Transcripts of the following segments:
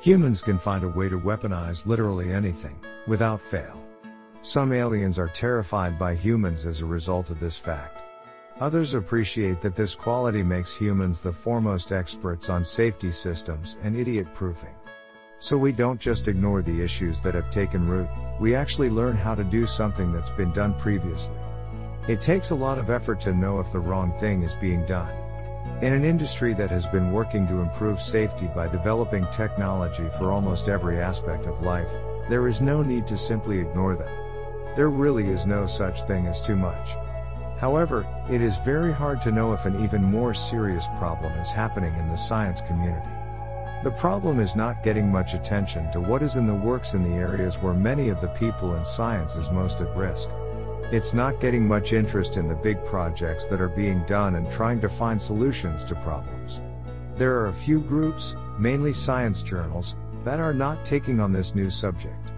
Humans can find a way to weaponize literally anything, without fail. Some aliens are terrified by humans as a result of this fact. Others appreciate that this quality makes humans the foremost experts on safety systems and idiot proofing. So we don't just ignore the issues that have taken root, we actually learn how to do something that's been done previously. It takes a lot of effort to know if the wrong thing is being done. In an industry that has been working to improve safety by developing technology for almost every aspect of life, there is no need to simply ignore them. There really is no such thing as too much. However, it is very hard to know if an even more serious problem is happening in the science community. The problem is not getting much attention to what is in the works in the areas where many of the people in science is most at risk. It's not getting much interest in the big projects that are being done and trying to find solutions to problems. There are a few groups, mainly science journals, that are not taking on this new subject.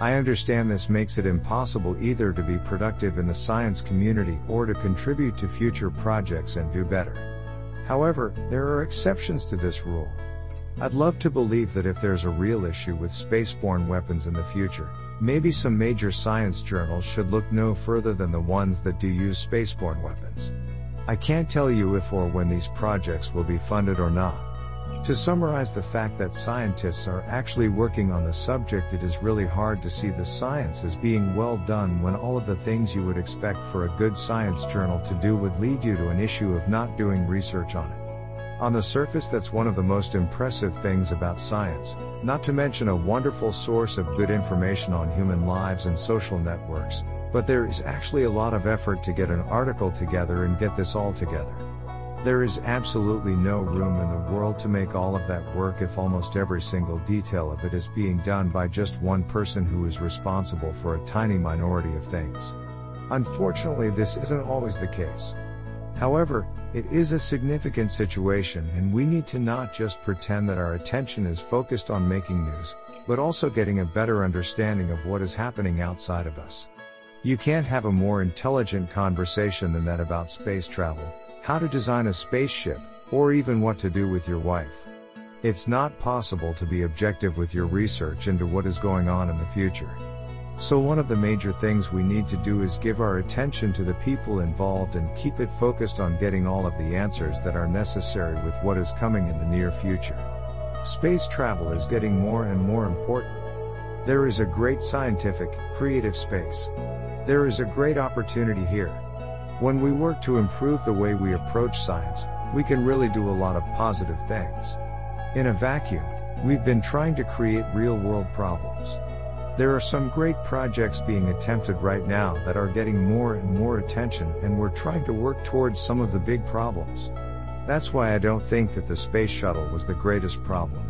I understand this makes it impossible either to be productive in the science community or to contribute to future projects and do better. However, there are exceptions to this rule. I'd love to believe that if there's a real issue with spaceborne weapons in the future, Maybe some major science journals should look no further than the ones that do use spaceborne weapons. I can't tell you if or when these projects will be funded or not. To summarize the fact that scientists are actually working on the subject it is really hard to see the science as being well done when all of the things you would expect for a good science journal to do would lead you to an issue of not doing research on it. On the surface that's one of the most impressive things about science, not to mention a wonderful source of good information on human lives and social networks, but there is actually a lot of effort to get an article together and get this all together. There is absolutely no room in the world to make all of that work if almost every single detail of it is being done by just one person who is responsible for a tiny minority of things. Unfortunately this isn't always the case. However, it is a significant situation and we need to not just pretend that our attention is focused on making news, but also getting a better understanding of what is happening outside of us. You can't have a more intelligent conversation than that about space travel, how to design a spaceship, or even what to do with your wife. It's not possible to be objective with your research into what is going on in the future. So one of the major things we need to do is give our attention to the people involved and keep it focused on getting all of the answers that are necessary with what is coming in the near future. Space travel is getting more and more important. There is a great scientific, creative space. There is a great opportunity here. When we work to improve the way we approach science, we can really do a lot of positive things. In a vacuum, we've been trying to create real world problems. There are some great projects being attempted right now that are getting more and more attention and we're trying to work towards some of the big problems. That's why I don't think that the space shuttle was the greatest problem.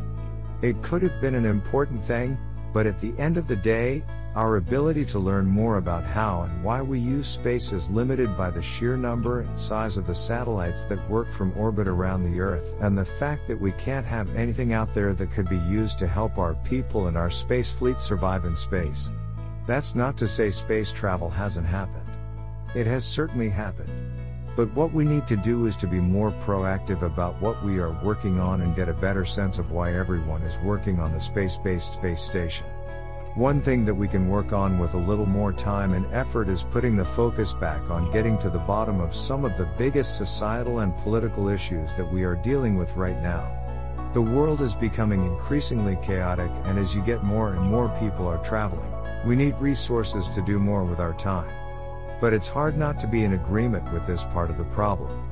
It could have been an important thing, but at the end of the day, our ability to learn more about how and why we use space is limited by the sheer number and size of the satellites that work from orbit around the Earth and the fact that we can't have anything out there that could be used to help our people and our space fleet survive in space. That's not to say space travel hasn't happened. It has certainly happened. But what we need to do is to be more proactive about what we are working on and get a better sense of why everyone is working on the space-based space station. One thing that we can work on with a little more time and effort is putting the focus back on getting to the bottom of some of the biggest societal and political issues that we are dealing with right now. The world is becoming increasingly chaotic and as you get more and more people are traveling, we need resources to do more with our time. But it's hard not to be in agreement with this part of the problem.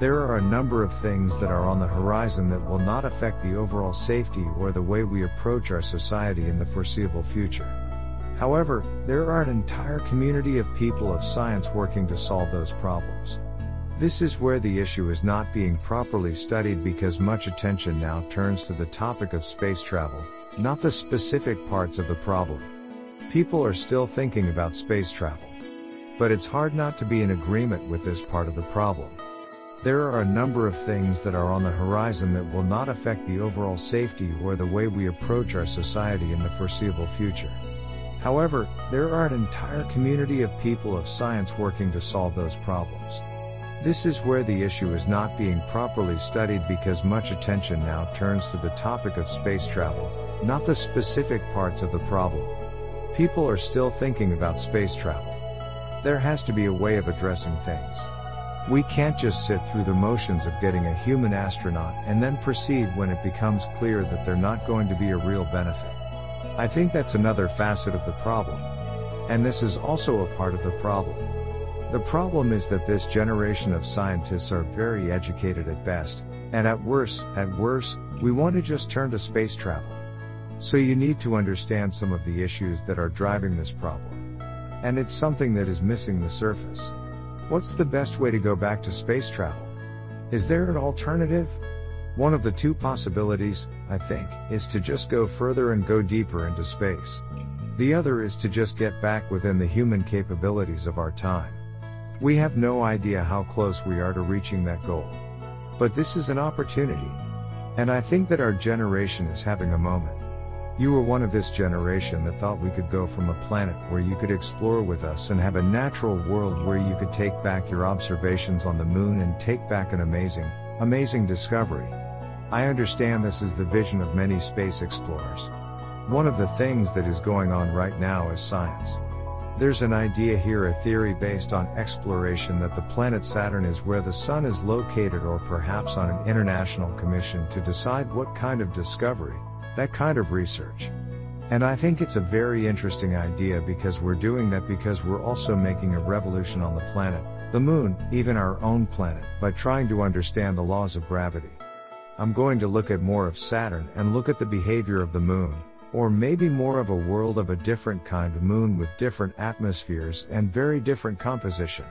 There are a number of things that are on the horizon that will not affect the overall safety or the way we approach our society in the foreseeable future. However, there are an entire community of people of science working to solve those problems. This is where the issue is not being properly studied because much attention now turns to the topic of space travel, not the specific parts of the problem. People are still thinking about space travel. But it's hard not to be in agreement with this part of the problem. There are a number of things that are on the horizon that will not affect the overall safety or the way we approach our society in the foreseeable future. However, there are an entire community of people of science working to solve those problems. This is where the issue is not being properly studied because much attention now turns to the topic of space travel, not the specific parts of the problem. People are still thinking about space travel. There has to be a way of addressing things. We can't just sit through the motions of getting a human astronaut and then proceed when it becomes clear that they're not going to be a real benefit. I think that's another facet of the problem. And this is also a part of the problem. The problem is that this generation of scientists are very educated at best, and at worst, at worst, we want to just turn to space travel. So you need to understand some of the issues that are driving this problem. And it's something that is missing the surface. What's the best way to go back to space travel? Is there an alternative? One of the two possibilities, I think, is to just go further and go deeper into space. The other is to just get back within the human capabilities of our time. We have no idea how close we are to reaching that goal. But this is an opportunity. And I think that our generation is having a moment. You were one of this generation that thought we could go from a planet where you could explore with us and have a natural world where you could take back your observations on the moon and take back an amazing, amazing discovery. I understand this is the vision of many space explorers. One of the things that is going on right now is science. There's an idea here, a theory based on exploration that the planet Saturn is where the Sun is located or perhaps on an international commission to decide what kind of discovery, that kind of research. And I think it's a very interesting idea because we're doing that because we're also making a revolution on the planet, the moon, even our own planet, by trying to understand the laws of gravity. I'm going to look at more of Saturn and look at the behavior of the moon, or maybe more of a world of a different kind of moon with different atmospheres and very different composition.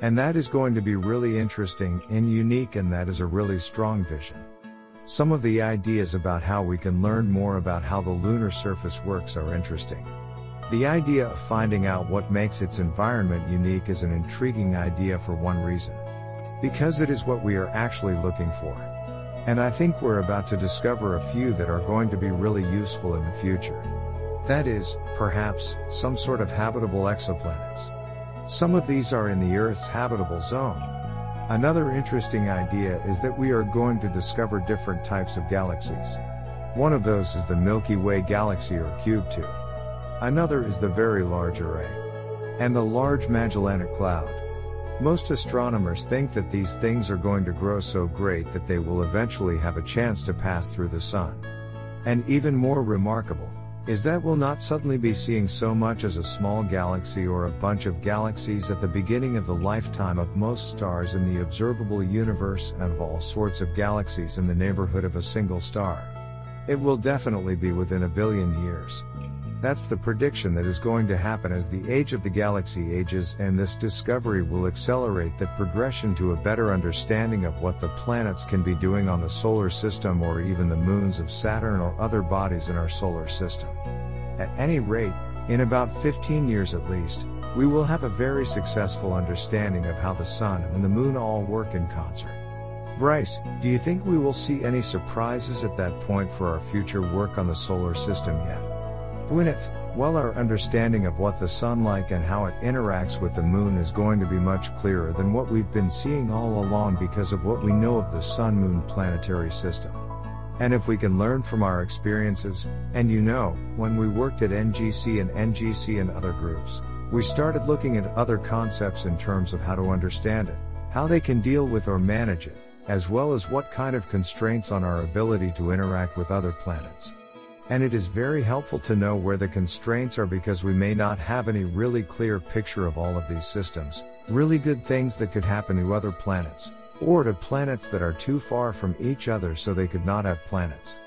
And that is going to be really interesting and unique and that is a really strong vision. Some of the ideas about how we can learn more about how the lunar surface works are interesting. The idea of finding out what makes its environment unique is an intriguing idea for one reason. Because it is what we are actually looking for. And I think we're about to discover a few that are going to be really useful in the future. That is, perhaps, some sort of habitable exoplanets. Some of these are in the Earth's habitable zone. Another interesting idea is that we are going to discover different types of galaxies. One of those is the Milky Way galaxy or Cube 2. Another is the Very Large Array. And the Large Magellanic Cloud. Most astronomers think that these things are going to grow so great that they will eventually have a chance to pass through the sun. And even more remarkable, is that we'll not suddenly be seeing so much as a small galaxy or a bunch of galaxies at the beginning of the lifetime of most stars in the observable universe and of all sorts of galaxies in the neighborhood of a single star. It will definitely be within a billion years. That's the prediction that is going to happen as the age of the galaxy ages and this discovery will accelerate that progression to a better understanding of what the planets can be doing on the solar system or even the moons of Saturn or other bodies in our solar system. At any rate, in about 15 years at least, we will have a very successful understanding of how the sun and the moon all work in concert. Bryce, do you think we will see any surprises at that point for our future work on the solar system yet? Gwyneth, while our understanding of what the sun like and how it interacts with the moon is going to be much clearer than what we've been seeing all along because of what we know of the sun-moon planetary system. And if we can learn from our experiences, and you know, when we worked at NGC and NGC and other groups, we started looking at other concepts in terms of how to understand it, how they can deal with or manage it, as well as what kind of constraints on our ability to interact with other planets. And it is very helpful to know where the constraints are because we may not have any really clear picture of all of these systems, really good things that could happen to other planets, or to planets that are too far from each other so they could not have planets.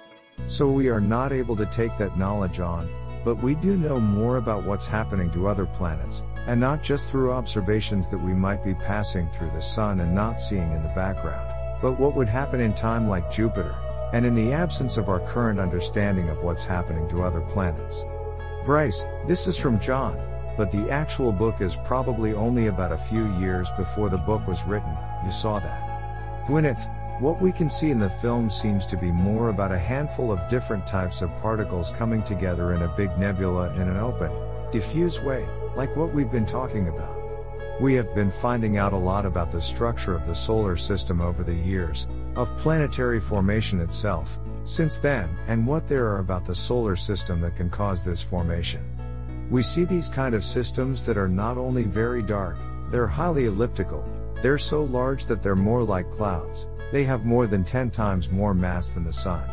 So we are not able to take that knowledge on, but we do know more about what's happening to other planets, and not just through observations that we might be passing through the sun and not seeing in the background, but what would happen in time like Jupiter, and in the absence of our current understanding of what's happening to other planets. Bryce, this is from John, but the actual book is probably only about a few years before the book was written, you saw that. Gwyneth, what we can see in the film seems to be more about a handful of different types of particles coming together in a big nebula in an open, diffuse way, like what we've been talking about. We have been finding out a lot about the structure of the solar system over the years, of planetary formation itself, since then, and what there are about the solar system that can cause this formation. We see these kind of systems that are not only very dark, they're highly elliptical, they're so large that they're more like clouds, they have more than 10 times more mass than the sun.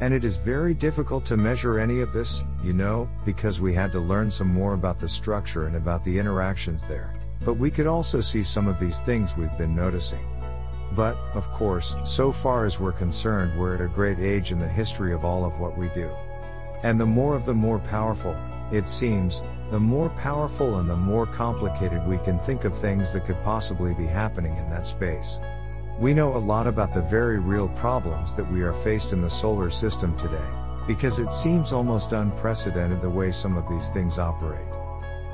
And it is very difficult to measure any of this, you know, because we had to learn some more about the structure and about the interactions there. But we could also see some of these things we've been noticing. But, of course, so far as we're concerned we're at a great age in the history of all of what we do. And the more of the more powerful, it seems, the more powerful and the more complicated we can think of things that could possibly be happening in that space. We know a lot about the very real problems that we are faced in the solar system today, because it seems almost unprecedented the way some of these things operate.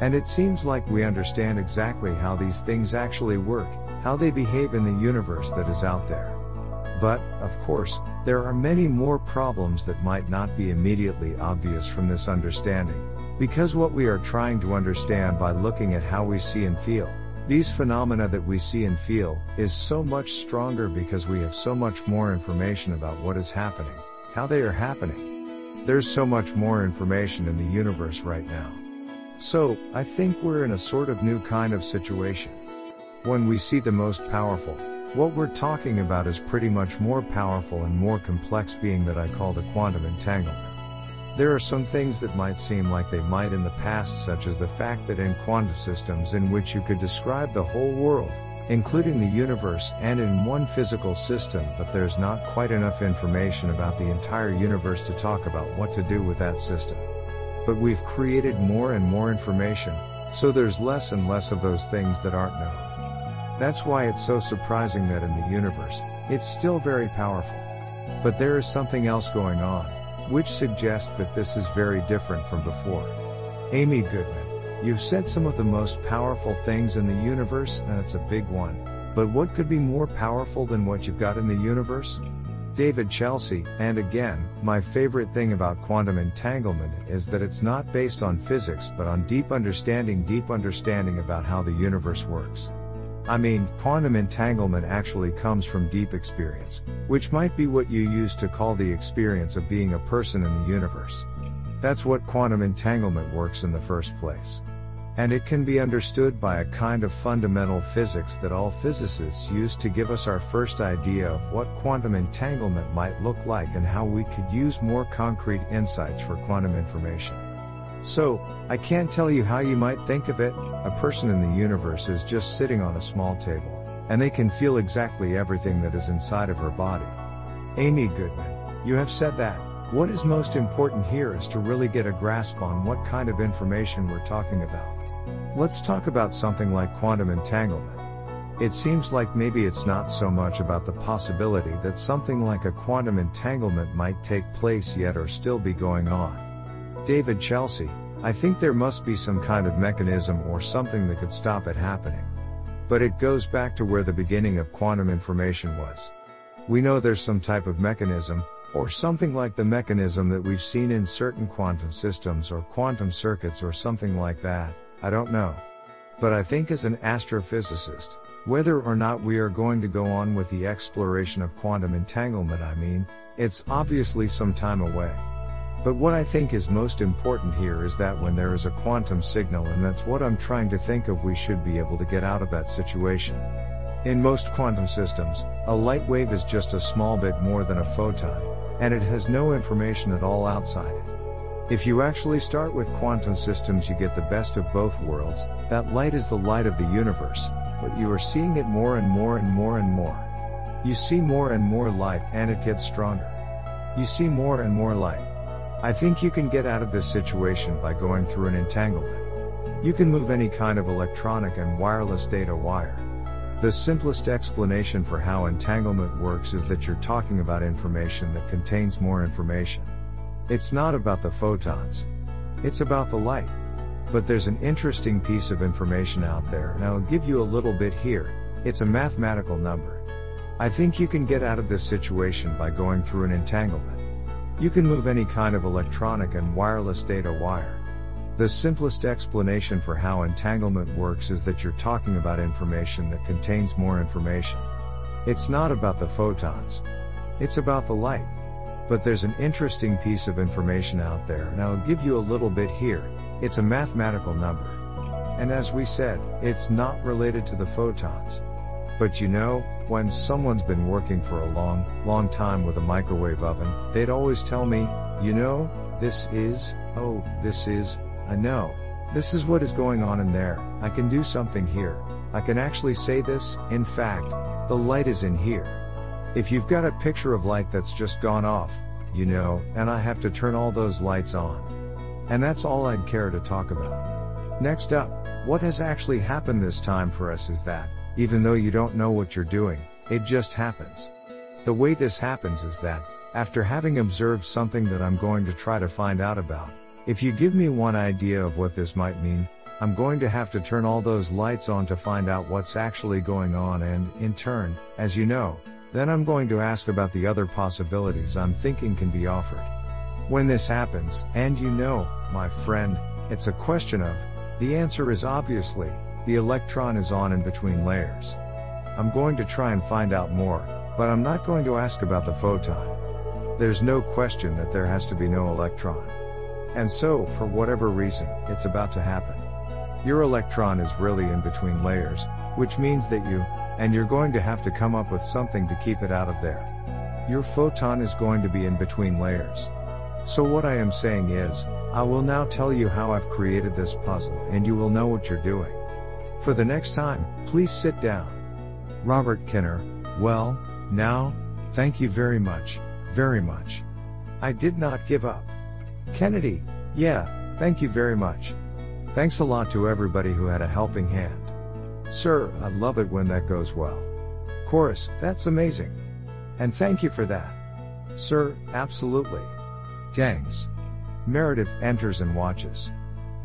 And it seems like we understand exactly how these things actually work, how they behave in the universe that is out there. But, of course, there are many more problems that might not be immediately obvious from this understanding, because what we are trying to understand by looking at how we see and feel, these phenomena that we see and feel, is so much stronger because we have so much more information about what is happening, how they are happening. There's so much more information in the universe right now. So, I think we're in a sort of new kind of situation. When we see the most powerful, what we're talking about is pretty much more powerful and more complex being that I call the quantum entanglement. There are some things that might seem like they might in the past such as the fact that in quantum systems in which you could describe the whole world, including the universe and in one physical system but there's not quite enough information about the entire universe to talk about what to do with that system. But we've created more and more information, so there's less and less of those things that aren't known. That's why it's so surprising that in the universe, it's still very powerful. But there is something else going on, which suggests that this is very different from before. Amy Goodman, you've said some of the most powerful things in the universe, and it's a big one. But what could be more powerful than what you've got in the universe? David Chelsea, and again, my favorite thing about quantum entanglement is that it's not based on physics but on deep understanding, deep understanding about how the universe works. I mean, quantum entanglement actually comes from deep experience, which might be what you use to call the experience of being a person in the universe. That's what quantum entanglement works in the first place. And it can be understood by a kind of fundamental physics that all physicists use to give us our first idea of what quantum entanglement might look like and how we could use more concrete insights for quantum information. So, I can't tell you how you might think of it, a person in the universe is just sitting on a small table, and they can feel exactly everything that is inside of her body. Amy Goodman, you have said that. What is most important here is to really get a grasp on what kind of information we're talking about. Let's talk about something like quantum entanglement. It seems like maybe it's not so much about the possibility that something like a quantum entanglement might take place yet or still be going on. David Chelsea, I think there must be some kind of mechanism or something that could stop it happening. But it goes back to where the beginning of quantum information was. We know there's some type of mechanism, or something like the mechanism that we've seen in certain quantum systems or quantum circuits or something like that, I don't know. But I think as an astrophysicist, whether or not we are going to go on with the exploration of quantum entanglement I mean, it's obviously some time away. But what I think is most important here is that when there is a quantum signal and that's what I'm trying to think of we should be able to get out of that situation. In most quantum systems, a light wave is just a small bit more than a photon, and it has no information at all outside it. If you actually start with quantum systems you get the best of both worlds, that light is the light of the universe, but you are seeing it more and more and more and more. You see more and more light and it gets stronger. You see more and more light. I think you can get out of this situation by going through an entanglement. You can move any kind of electronic and wireless data wire. The simplest explanation for how entanglement works is that you're talking about information that contains more information. It's not about the photons. It's about the light. But there's an interesting piece of information out there and I'll give you a little bit here. It's a mathematical number. I think you can get out of this situation by going through an entanglement. You can move any kind of electronic and wireless data wire. The simplest explanation for how entanglement works is that you're talking about information that contains more information. It's not about the photons. It's about the light. But there's an interesting piece of information out there and I'll give you a little bit here. It's a mathematical number. And as we said, it's not related to the photons. But you know, when someone's been working for a long, long time with a microwave oven, they'd always tell me, you know, this is, oh, this is, I know. This is what is going on in there. I can do something here. I can actually say this, in fact, the light is in here. If you've got a picture of light that's just gone off, you know, and I have to turn all those lights on. And that's all I'd care to talk about. Next up, what has actually happened this time for us is that, even though you don't know what you're doing, it just happens. The way this happens is that, after having observed something that I'm going to try to find out about, if you give me one idea of what this might mean, I'm going to have to turn all those lights on to find out what's actually going on and, in turn, as you know, then I'm going to ask about the other possibilities I'm thinking can be offered. When this happens, and you know, my friend, it's a question of, the answer is obviously, the electron is on in between layers. I'm going to try and find out more, but I'm not going to ask about the photon. There's no question that there has to be no electron. And so, for whatever reason, it's about to happen. Your electron is really in between layers, which means that you, and you're going to have to come up with something to keep it out of there. Your photon is going to be in between layers. So what I am saying is, I will now tell you how I've created this puzzle and you will know what you're doing. For the next time, please sit down. Robert Kinner, well, now, thank you very much, very much. I did not give up. Kennedy, yeah, thank you very much. Thanks a lot to everybody who had a helping hand. Sir, I love it when that goes well. Chorus, that's amazing. And thank you for that. Sir, absolutely. Gangs. Meredith enters and watches.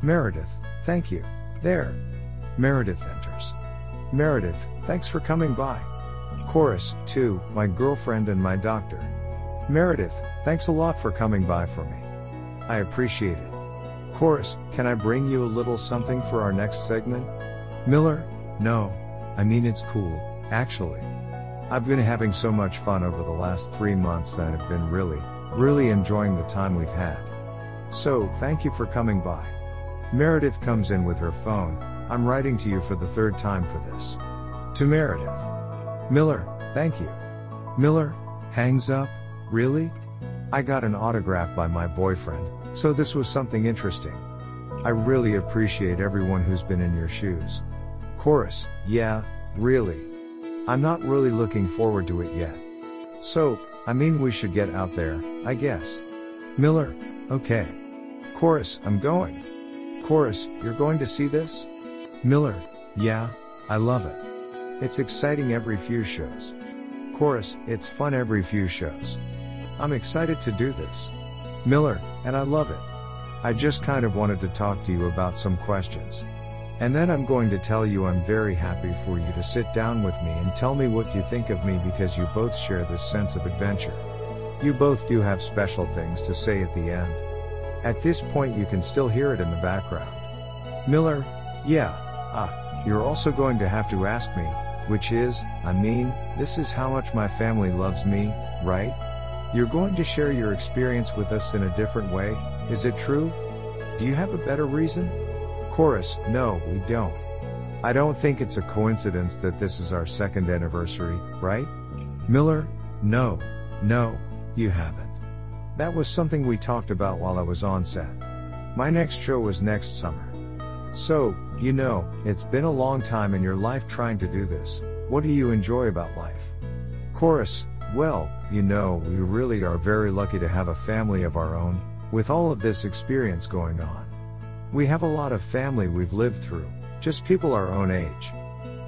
Meredith, thank you. There. Meredith enters. Meredith, thanks for coming by. Chorus, 2, my girlfriend and my doctor. Meredith, thanks a lot for coming by for me. I appreciate it. Chorus, can I bring you a little something for our next segment? Miller, no. I mean it's cool, actually. I've been having so much fun over the last three months that I've been really, really enjoying the time we've had. So, thank you for coming by. Meredith comes in with her phone, I'm writing to you for the third time for this. To Meredith. Miller, thank you. Miller, hangs up, really? I got an autograph by my boyfriend, so this was something interesting. I really appreciate everyone who's been in your shoes. Chorus, yeah, really. I'm not really looking forward to it yet. So, I mean we should get out there, I guess. Miller, okay. Chorus, I'm going. Chorus, you're going to see this? Miller, yeah, I love it. It's exciting every few shows. Chorus, it's fun every few shows. I'm excited to do this. Miller, and I love it. I just kind of wanted to talk to you about some questions. And then I'm going to tell you I'm very happy for you to sit down with me and tell me what you think of me because you both share this sense of adventure. You both do have special things to say at the end. At this point you can still hear it in the background. Miller, yeah, ah, you're also going to have to ask me, which is, I mean, this is how much my family loves me, right? You're going to share your experience with us in a different way, is it true? Do you have a better reason? Chorus, no, we don't. I don't think it's a coincidence that this is our second anniversary, right? Miller, no, no, you haven't. That was something we talked about while I was on set. My next show was next summer. So, you know, it's been a long time in your life trying to do this. What do you enjoy about life? Chorus, well, you know, we really are very lucky to have a family of our own, with all of this experience going on. We have a lot of family we've lived through, just people our own age.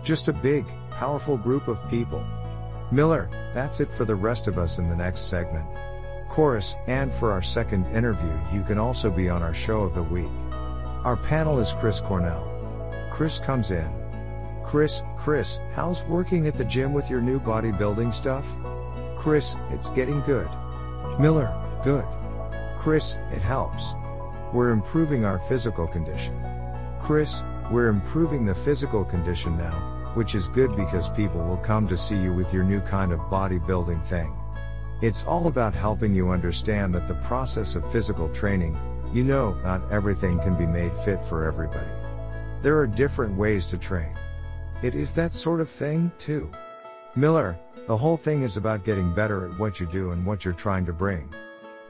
Just a big, powerful group of people. Miller, that's it for the rest of us in the next segment. Chorus, and for our second interview you can also be on our show of the week. Our panel is Chris Cornell. Chris comes in. Chris, Chris, how's working at the gym with your new bodybuilding stuff? Chris, it's getting good. Miller, good. Chris, it helps. We're improving our physical condition. Chris, we're improving the physical condition now, which is good because people will come to see you with your new kind of bodybuilding thing. It's all about helping you understand that the process of physical training, you know, not everything can be made fit for everybody. There are different ways to train. It is that sort of thing, too. Miller, the whole thing is about getting better at what you do and what you're trying to bring.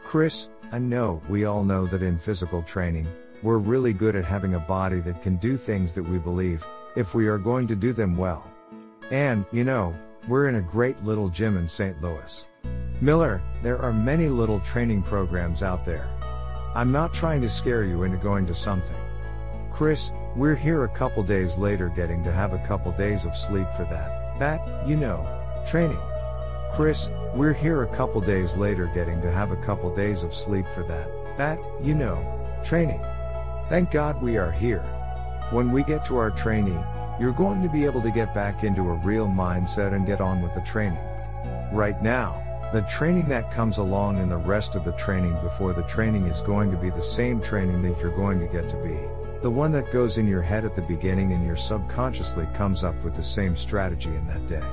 Chris, I know, we all know that in physical training, we're really good at having a body that can do things that we believe, if we are going to do them well. And, you know, we're in a great little gym in St. Louis. Miller, there are many little training programs out there. I'm not trying to scare you into going to something. Chris, we're here a couple days later getting to have a couple days of sleep for that, that, you know, training. Chris, we're here a couple days later getting to have a couple days of sleep for that, that, you know, training. Thank God we are here. When we get to our trainee, you're going to be able to get back into a real mindset and get on with the training. Right now, the training that comes along and the rest of the training before the training is going to be the same training that you're going to get to be. The one that goes in your head at the beginning and your subconsciously comes up with the same strategy in that day.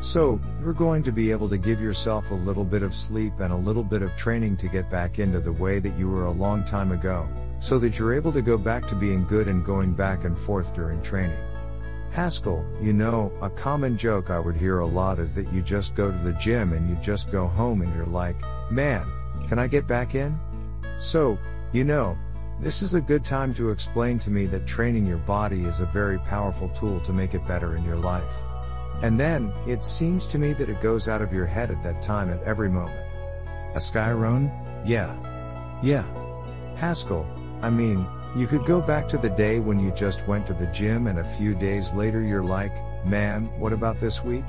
So, you're going to be able to give yourself a little bit of sleep and a little bit of training to get back into the way that you were a long time ago, so that you're able to go back to being good and going back and forth during training. Haskell, you know, a common joke I would hear a lot is that you just go to the gym and you just go home and you're like, man, can I get back in? So, you know, this is a good time to explain to me that training your body is a very powerful tool to make it better in your life. And then, it seems to me that it goes out of your head at that time at every moment. A Skyrone? Yeah. Yeah. Haskell, I mean, you could go back to the day when you just went to the gym and a few days later you're like, man, what about this week?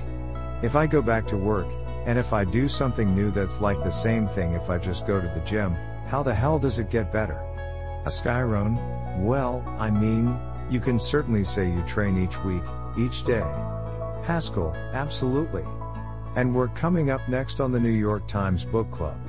If I go back to work, and if I do something new that's like the same thing if I just go to the gym, how the hell does it get better? A Skyrone? Well, I mean, you can certainly say you train each week, each day. Haskell, absolutely. And we're coming up next on the New York Times Book Club.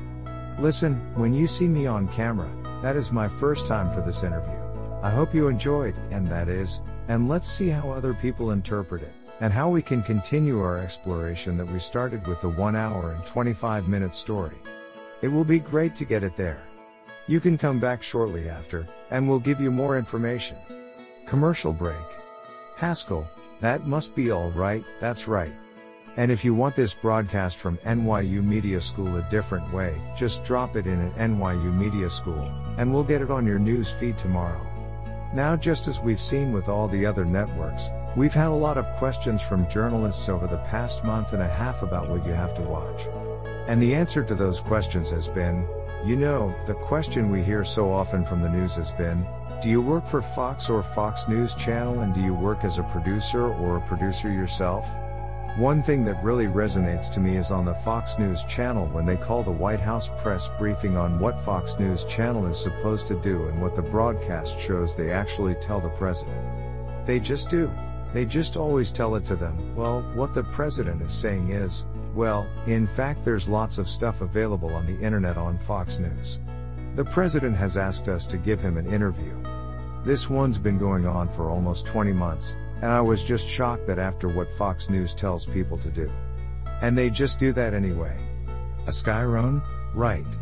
Listen, when you see me on camera, that is my first time for this interview. I hope you enjoyed, and that is, and let's see how other people interpret it, and how we can continue our exploration that we started with the 1 hour and 25 minute story. It will be great to get it there. You can come back shortly after, and we'll give you more information. Commercial break. Haskell, that must be all right, that's right. And if you want this broadcast from NYU Media School a different way, just drop it in at NYU Media School, and we'll get it on your news feed tomorrow. Now just as we've seen with all the other networks, we've had a lot of questions from journalists over the past month and a half about what you have to watch. And the answer to those questions has been, you know, the question we hear so often from the news has been, do you work for Fox or Fox News Channel and do you work as a producer or a producer yourself? One thing that really resonates to me is on the Fox News Channel when they call the White House press briefing on what Fox News Channel is supposed to do and what the broadcast shows they actually tell the president. They just do. They just always tell it to them. Well, what the president is saying is, well, in fact there's lots of stuff available on the internet on Fox News. The president has asked us to give him an interview. This one's been going on for almost 20 months, and I was just shocked that after what Fox News tells people to do. And they just do that anyway. A Skyrone? Right.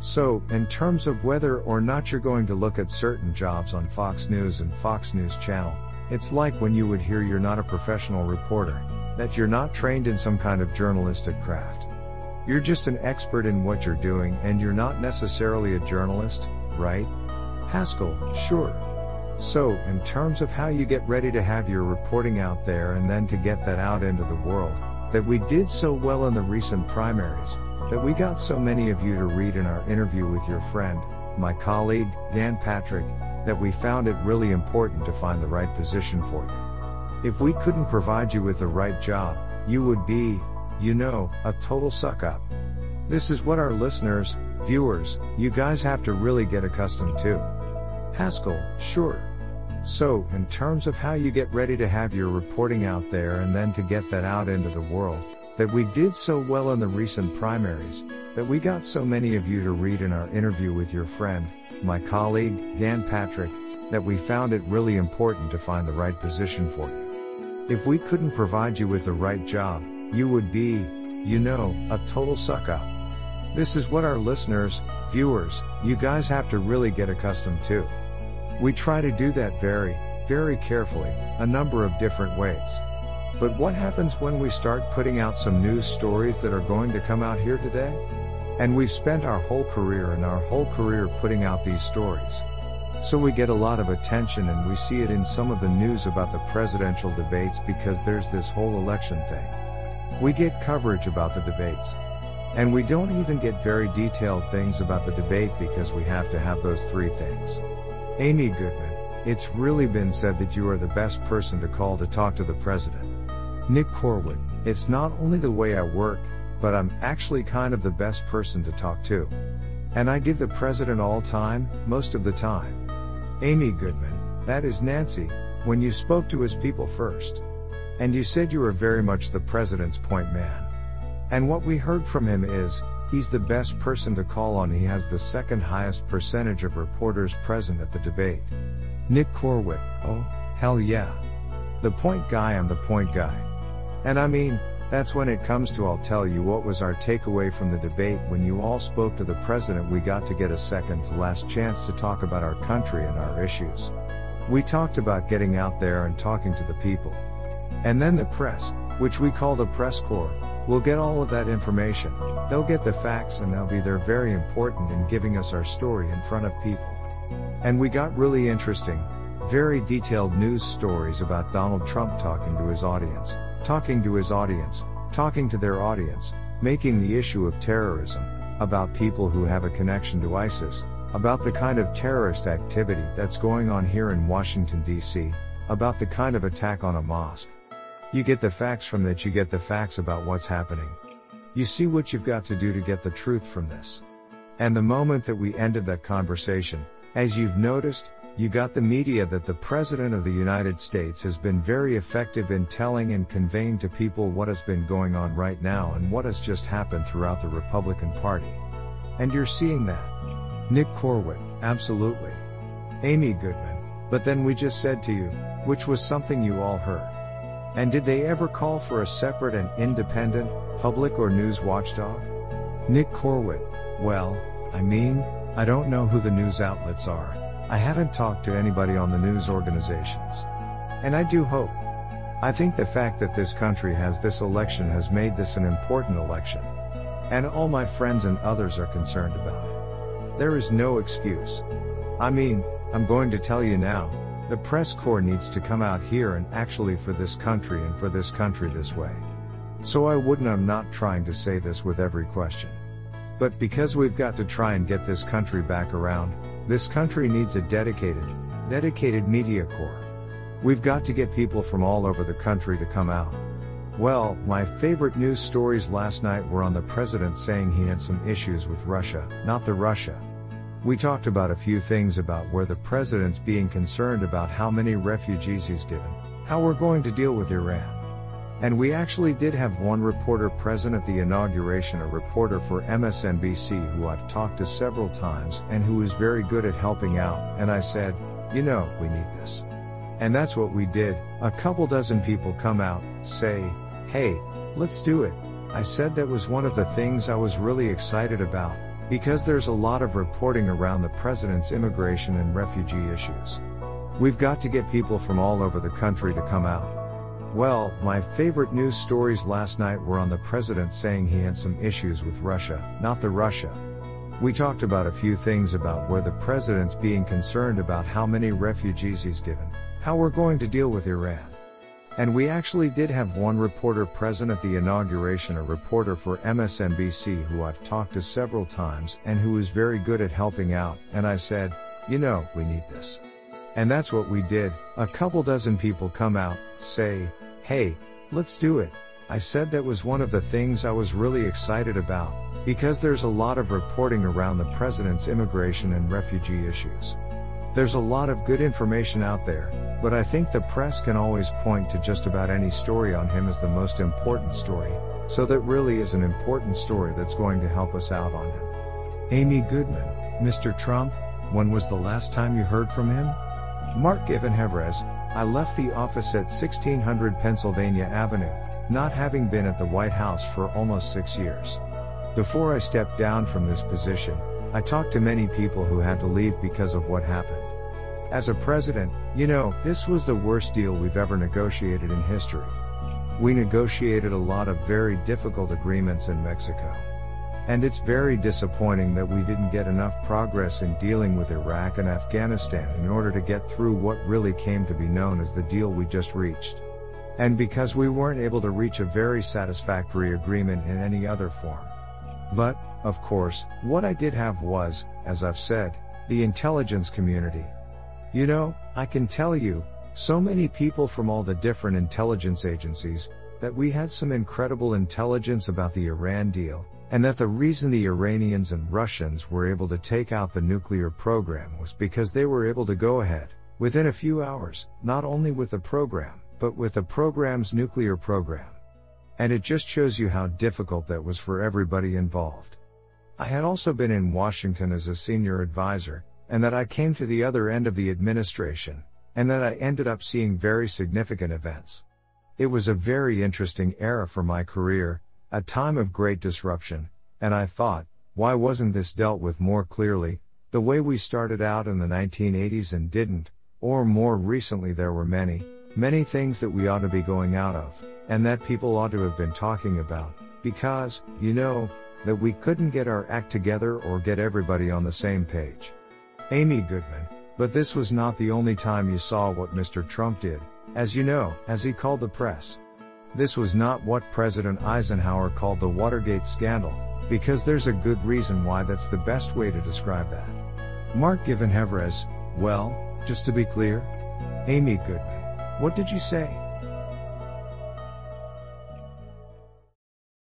So, in terms of whether or not you're going to look at certain jobs on Fox News and Fox News Channel, it's like when you would hear you're not a professional reporter, that you're not trained in some kind of journalistic craft. You're just an expert in what you're doing and you're not necessarily a journalist, right? Haskell, sure. So, in terms of how you get ready to have your reporting out there and then to get that out into the world, that we did so well in the recent primaries, that we got so many of you to read in our interview with your friend, my colleague, Dan Patrick, that we found it really important to find the right position for you. If we couldn't provide you with the right job, you would be, you know, a total suck up. This is what our listeners, viewers, you guys have to really get accustomed to. Haskell, sure. So, in terms of how you get ready to have your reporting out there and then to get that out into the world, that we did so well in the recent primaries, that we got so many of you to read in our interview with your friend, my colleague, Dan Patrick, that we found it really important to find the right position for you. If we couldn't provide you with the right job, you would be, you know, a total suck up. This is what our listeners, viewers, you guys have to really get accustomed to. We try to do that very, very carefully, a number of different ways. But what happens when we start putting out some news stories that are going to come out here today? And we've spent our whole career and our whole career putting out these stories. So we get a lot of attention and we see it in some of the news about the presidential debates because there's this whole election thing. We get coverage about the debates. And we don't even get very detailed things about the debate because we have to have those three things. Amy Goodman, it's really been said that you are the best person to call to talk to the president. Nick Corwin, it's not only the way I work, but I'm actually kind of the best person to talk to. And I give the president all time, most of the time. Amy Goodman, that is Nancy, when you spoke to his people first. And you said you were very much the president's point man. And what we heard from him is, he's the best person to call on. He has the second highest percentage of reporters present at the debate. Nick Corwitt, oh, hell yeah. The point guy, I'm the point guy. And I mean, that's when it comes to I'll tell you what was our takeaway from the debate when you all spoke to the president we got to get a second to last chance to talk about our country and our issues. We talked about getting out there and talking to the people. And then the press, which we call the press corps, will get all of that information. They'll get the facts and they'll be there very important in giving us our story in front of people. And we got really interesting, very detailed news stories about Donald Trump talking to his audience talking to his audience, talking to their audience, making the issue of terrorism, about people who have a connection to ISIS, about the kind of terrorist activity that's going on here in Washington DC, about the kind of attack on a mosque. You get the facts from that, you get the facts about what's happening. You see what you've got to do to get the truth from this. And the moment that we ended that conversation, as you've noticed, you got the media that the President of the United States has been very effective in telling and conveying to people what has been going on right now and what has just happened throughout the Republican Party. And you're seeing that. Nick Corwin, absolutely. Amy Goodman, but then we just said to you, which was something you all heard. And did they ever call for a separate and independent, public or news watchdog? Nick Corwin, well, I mean, I don't know who the news outlets are. I haven't talked to anybody on the news organizations. And I do hope. I think the fact that this country has this election has made this an important election. And all my friends and others are concerned about it. There is no excuse. I mean, I'm going to tell you now, the press corps needs to come out here and actually for this country and for this country this way. So I wouldn't, I'm not trying to say this with every question. But because we've got to try and get this country back around, this country needs a dedicated, dedicated media corps. We've got to get people from all over the country to come out. Well, my favorite news stories last night were on the president saying he had some issues with Russia, not the Russia. We talked about a few things about where the president's being concerned about how many refugees he's given, how we're going to deal with Iran. And we actually did have one reporter present at the inauguration, a reporter for MSNBC who I've talked to several times and who is very good at helping out, and I said, you know, we need this. And that's what we did. A couple dozen people come out, say, hey, let's do it. I said that was one of the things I was really excited about, because there's a lot of reporting around the president's immigration and refugee issues. We've got to get people from all over the country to come out. Well, my favorite news stories last night were on the president saying he had some issues with Russia, not the Russia. We talked about a few things about where the president's being concerned about how many refugees he's given, how we're going to deal with Iran. And we actually did have one reporter present at the inauguration, a reporter for MSNBC who I've talked to several times and who is very good at helping out, and I said, you know, we need this. And that's what we did. A couple dozen people come out, say, Hey, let's do it. I said that was one of the things I was really excited about, because there's a lot of reporting around the president's immigration and refugee issues. There's a lot of good information out there, but I think the press can always point to just about any story on him as the most important story, so that really is an important story that's going to help us out on him. Amy Goodman, Mr. Trump, when was the last time you heard from him? Mark Givenhevrez, I left the office at 1600 Pennsylvania Avenue, not having been at the White House for almost six years. Before I stepped down from this position, I talked to many people who had to leave because of what happened. As a president, you know, this was the worst deal we've ever negotiated in history. We negotiated a lot of very difficult agreements in Mexico. And it's very disappointing that we didn't get enough progress in dealing with Iraq and Afghanistan in order to get through what really came to be known as the deal we just reached. And because we weren't able to reach a very satisfactory agreement in any other form. But, of course, what I did have was, as I've said, the intelligence community. You know, I can tell you, so many people from all the different intelligence agencies, that we had some incredible intelligence about the Iran deal, and that the reason the Iranians and Russians were able to take out the nuclear program was because they were able to go ahead, within a few hours, not only with the program, but with the program's nuclear program. And it just shows you how difficult that was for everybody involved. I had also been in Washington as a senior advisor, and that I came to the other end of the administration, and that I ended up seeing very significant events. It was a very interesting era for my career, a time of great disruption, and I thought, why wasn't this dealt with more clearly, the way we started out in the 1980s and didn't, or more recently there were many, many things that we ought to be going out of and that people ought to have been talking about, because, you know, that we couldn't get our act together or get everybody on the same page. Amy Goodman, but this was not the only time you saw what Mr. Trump did, as you know, as he called the press. This was not what President Eisenhower called the Watergate scandal, because there's a good reason why that's the best way to describe that. Mark Given Givenhevres, well, just to be clear, Amy Goodman, what did you say?